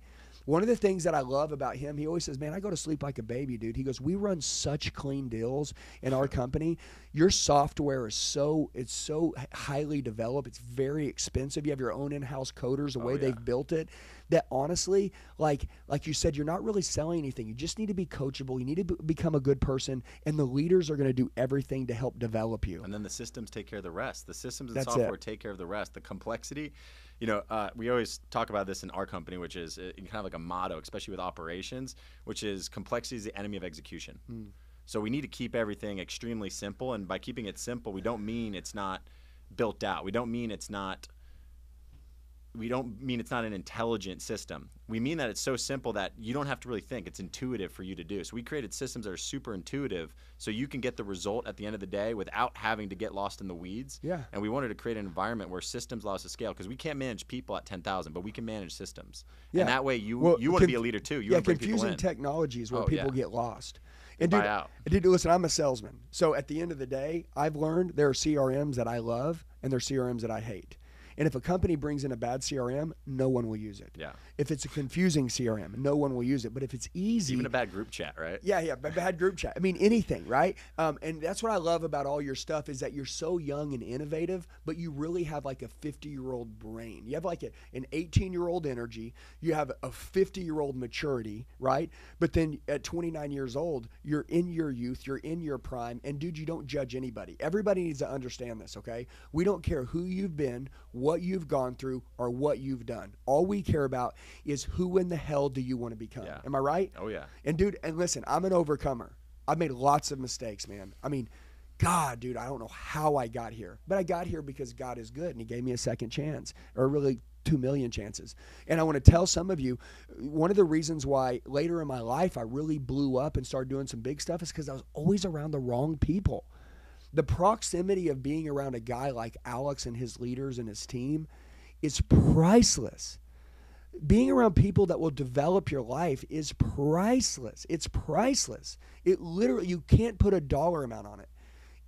One of the things that I love about him, he always says, Man, I go to sleep like a baby, dude. He goes, We run such clean deals in our company. Your software is so it's so highly developed. It's very expensive. You have your own in-house coders, the oh, way yeah. they've built it. That honestly, like like you said, you're not really selling anything. You just need to be coachable. You need to b- become a good person, and the leaders are going to do everything to help develop you. And then the systems take care of the rest. The systems and That's software it. take care of the rest. The complexity, you know, uh, we always talk about this in our company, which is uh, kind of like a motto, especially with operations, which is complexity is the enemy of execution. Hmm. So we need to keep everything extremely simple. And by keeping it simple, we don't mean it's not built out. We don't mean it's not we don't mean it's not an intelligent system. We mean that it's so simple that you don't have to really think. It's intuitive for you to do. So we created systems that are super intuitive so you can get the result at the end of the day without having to get lost in the weeds. Yeah. And we wanted to create an environment where systems allow us to scale because we can't manage people at 10,000, but we can manage systems. Yeah. And that way you Well, you want to be a leader too. You yeah, want to bring people confusing in. technology is where Oh, people yeah. get lost. And dude, dude, listen, I'm a salesman. So at the end of the day, I've learned there are CRMs that I love and there are CRMs that I hate. And if a company brings in a bad CRM, no one will use it. Yeah. If it's a confusing CRM, no one will use it. But if it's easy, Even a bad group chat, right? yeah, yeah, bad group chat. I mean, anything, right? Um, and that's what I love about all your stuff is that you're so young and innovative, but you really have like a 50 year old brain. You have like a, an 18 year old energy. You have a 50 year old maturity, right? But then at 29 years old, you're in your youth, you're in your prime, and dude, you don't judge anybody. Everybody needs to understand this, okay? We don't care who you've been, what you've gone through, or what you've done. All we care about is who in the hell do you want to become. Yeah. Am I right? Oh yeah. And dude, and listen, I'm an overcomer. I've made lots of mistakes, man. I mean, God, dude, I don't know how I got here, but I got here because God is good and He gave me a second chance, or really two million chances. And I want to tell some of you, one of the reasons why later in my life I really blew up and started doing some big stuff is because I was always around the wrong people. The proximity of being around a guy like Alex and his leaders and his team is priceless being around people that will develop your life is priceless. It's priceless. It literally, you can't put a dollar amount on it.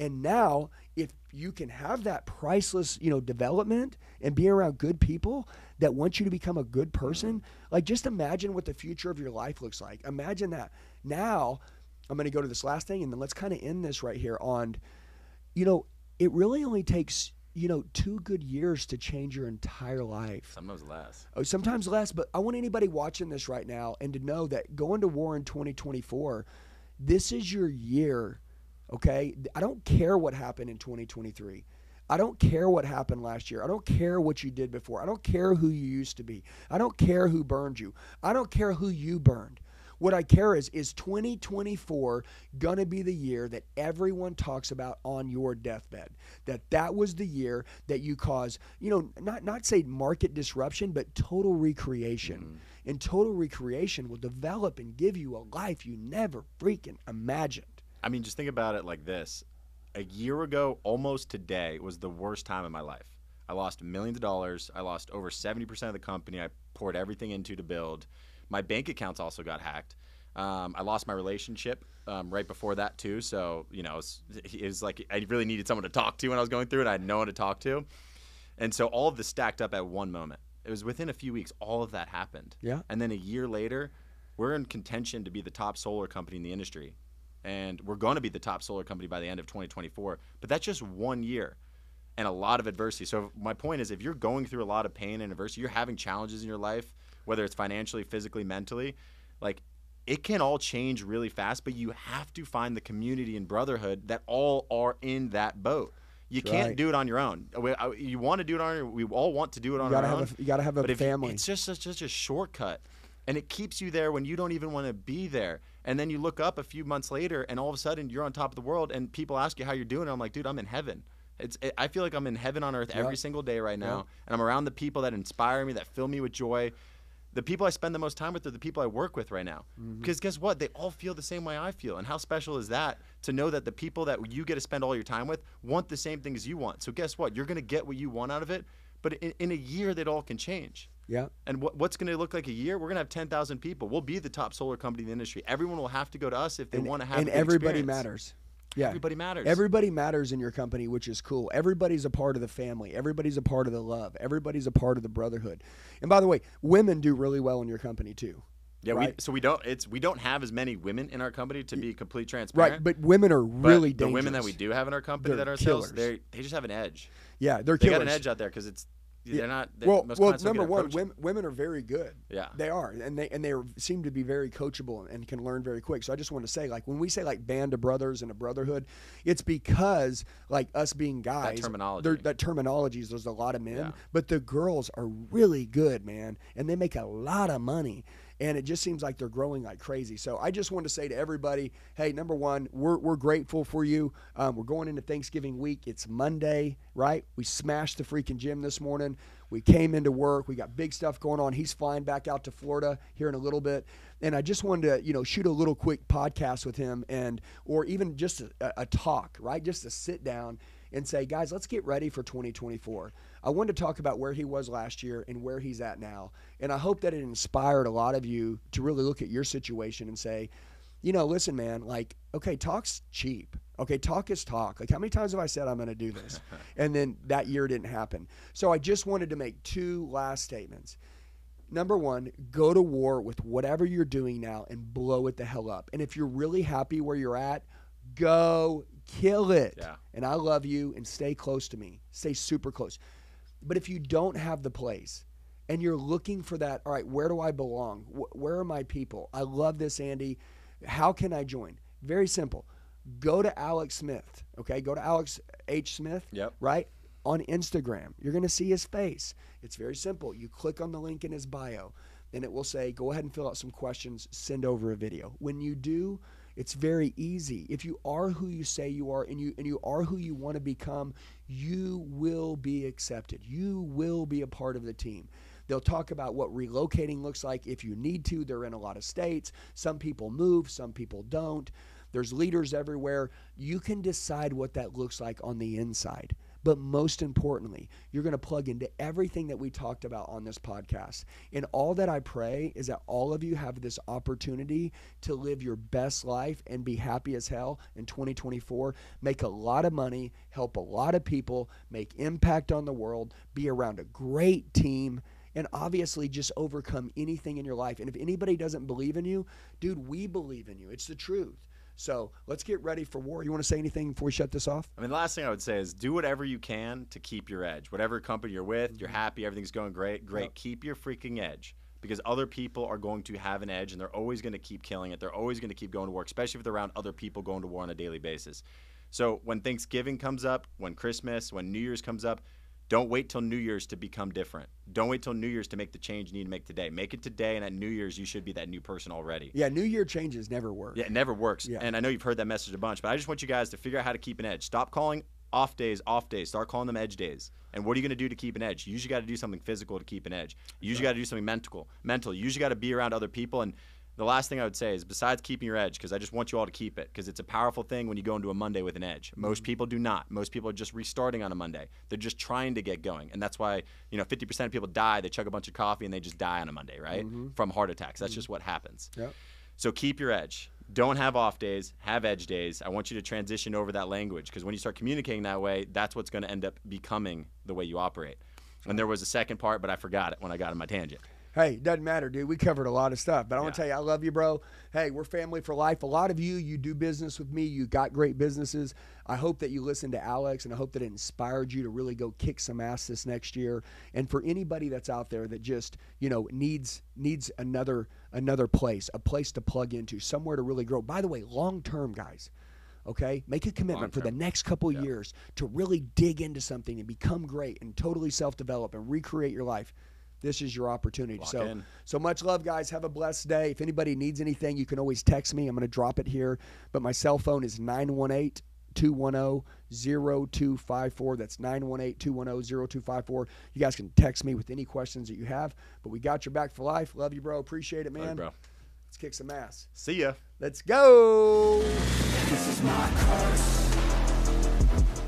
And now, if you can have that priceless, you know, development and be around good people that want you to become a good person, like just imagine what the future of your life looks like. Imagine that. Now, I'm going to go to this last thing and then let's kind of end this right here on, you know, it really only takes, you know, two good years to change your entire life. Sometimes less. Oh, sometimes less, but I want anybody watching this right now and to know that going to war in 2024, this is your year, okay? I don't care what happened in 2023. I don't care what happened last year. I don't care what you did before. I don't care who you used to be. I don't care who burned you. I don't care who you burned. What I care is is 2024 going to be the year that everyone talks about on your deathbed? That that was the year that you caused, you know, not not say market disruption, but total recreation. Mm-hmm. And total recreation will develop and give you a life you never freaking imagined. I mean, just think about it like this. A year ago, almost today, was the worst time in my life. I lost millions of dollars. I lost over 70% of the company I poured everything into to build. My bank accounts also got hacked. Um, I lost my relationship um, right before that, too. So, you know, it was, it was like I really needed someone to talk to when I was going through it. I had no one to talk to. And so all of this stacked up at one moment. It was within a few weeks, all of that happened. Yeah. And then a year later, we're in contention to be the top solar company in the industry and we're going to be the top solar company by the end of 2024. But that's just one year and a lot of adversity. So my point is, if you're going through a lot of pain and adversity, you're having challenges in your life, whether it's financially, physically, mentally, like it can all change really fast. But you have to find the community and brotherhood that all are in that boat. You That's can't right. do it on your own. You want to do it on your. We all want to do it on our have own. a, you gotta have a But if you- family. it's just such, such a shortcut, and it keeps you there when you don't even want to be there. And then you look up a few months later, and all of a sudden you're on top of the world, and people ask you how you're doing. And I'm like, dude, I'm in heaven. It's. It, I feel like I'm in heaven on earth every single day right now, Yeah. and I'm around the people that inspire me, that fill me with joy. The people I spend the most time with are the people I work with right now. Mm-hmm. Because guess what? They all feel the same way I feel. And how special is that to know that the people that you get to spend all your time with want the same things you want? So guess what? You're going to get what you want out of it. But in, in a year, that all can change. yeah. And what, what's going to look like a year? We're going to have 10,000 people. We'll be the top solar company in the industry. Everyone will have to go to us if they want to have and everybody experience. matters. Yeah. Everybody matters. Everybody matters in your company, which is cool. Everybody's a part of the family. Everybody's a part of the love. Everybody's a part of the brotherhood. And by the way, women do really well in your company too. yeah, we, so we don't it's we don't have as many women in our company to be complete transparent. Right, but women are But really the dangerous. women that we do have in our company They're that are sales, they they just have an edge. Yeah, they're They killers. got an edge out there because it's they're not. They're, well, well, number one, women, women are very good. Yeah. they are, and they and they are, seem to be very coachable and can learn very quick. So I just want to say, like when we say like band of brothers and a brotherhood, it's because like us being guys, terminology. that terminology is there's a lot of men, Yeah. but the girls are really good, man, and they make a lot of money. And it just seems like they're growing like crazy. So I just want to say to everybody, hey, number one, we're, we're grateful for you. Um, we're going into Thanksgiving week. It's Monday, right? We smashed the freaking gym this morning. We came into work. We got big stuff going on. He's flying back out to Florida here in a little bit, and I just wanted to, you know, shoot a little quick podcast with him, and or even just a, a talk, right? Just to sit down and say, guys, let's get ready for 2024. I wanted to talk about where he was last year and where he's at now, and I hope that it inspired a lot of you to really look at your situation and say, you know, listen, man, like, okay, talk's cheap. Okay, talk is talk. Like, how many times have I said I'm going to do this? (laughs) and then that year didn't happen. So I just wanted to make two last statements. Number one, go to war with whatever you're doing now and blow it the hell up. And if you're really happy where you're at, go kill it. Yeah. And I love you and stay close to me. Stay super close. But if you don't have the place and you're looking for that, all right, where do I belong? Where are my people? I love this, Andy. How can I join? Very simple. Go to Alex Smith, okay? Go to Alex H. Smith, Yep. right? On Instagram. You're going to see his face. It's very simple. You click on the link in his bio, and it will say, go ahead and fill out some questions, send over a video. When you do, it's very easy. If you are who you say you are and you and you are who you want to become, you will be accepted. You will be a part of the team. They'll talk about what relocating looks like if you need to. They're in a lot of states. Some people move, some people don't. There's leaders everywhere. You can decide what that looks like on the inside. But most importantly, you're going to plug into everything that we talked about on this podcast. And all that I pray is that all of you have this opportunity to live your best life and be happy as hell in 2024, make a lot of money, help a lot of people, make impact on the world, be around a great team and obviously just overcome anything in your life. And if anybody doesn't believe in you, dude, we believe in you. It's the truth. So let's get ready for war. You want to say anything before we shut this off? I mean, the last thing I would say is do whatever you can to keep your edge. Whatever company you're with, you're mm-hmm. happy, everything's going great, great. Yep. Keep your freaking edge because other people are going to have an edge and they're always going to keep killing it. They're always going to keep going to war, especially if they're around other people going to war on a daily basis. So when Thanksgiving comes up, when Christmas, when New Year's comes up, don't wait till New Year's to become different. Don't wait till New Year's to make the change you need to make today. Make it today, and at New Year's, you should be that new person already. Yeah, New Year changes never work. Yeah, it never works. Yeah. And I know you've heard that message a bunch, but I just want you guys to figure out how to keep an edge. Stop calling off days off days. Start calling them edge days. And what are you going to do to keep an edge? You usually got to do something physical to keep an edge. You usually got to do something mental. Mental. You usually got to be around other people. And the last thing I would say is, besides keeping your edge, because I just want you all to keep it, because it's a powerful thing when you go into a Monday with an edge. Mm-hmm. Most people do not. Most people are just restarting on a Monday. They're just trying to get going, and that's why you know 50% of people die. They chug a bunch of coffee and they just die on a Monday, right? Mm-hmm. From heart attacks. That's mm-hmm. just what happens. Yep. So keep your edge. Don't have off days, have edge days. I want you to transition over that language because when you start communicating that way, that's what's going to end up becoming the way you operate. And there was a second part, but I forgot it when I got on my tangent. Hey, doesn't matter, dude. We covered a lot of stuff, but I want to tell you, I love you, bro. Hey, we're family for life. A lot of you, you do business with me. You got great businesses. I hope that you listened to Alex, and I hope that it inspired you to really go kick some ass this next year. And for anybody that's out there that just, you know, needs needs another another place, a place to plug into, somewhere to really grow. By the way, long term, guys. Okay, make a commitment for the next couple years to really dig into something and become great and totally self develop and recreate your life. This is your opportunity. Lock so, in. so much love, guys. Have a blessed day. If anybody needs anything, you can always text me. I'm going to drop it here. But my cell phone is 918 210 0254. That's 918 210 0254. You guys can text me with any questions that you have. But we got your back for life. Love you, bro. Appreciate it, man. Love you, bro. Let's kick some ass. See ya. Let's go.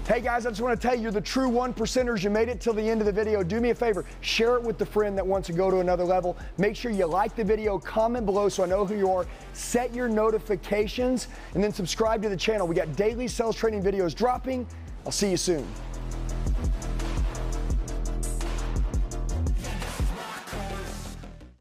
Hey guys, I just want to tell you, you're the true one percenters. You made it till the end of the video. Do me a favor, share it with the friend that wants to go to another level. Make sure you like the video, comment below so I know who you are. Set your notifications, and then subscribe to the channel. We got daily sales training videos dropping. I'll see you soon.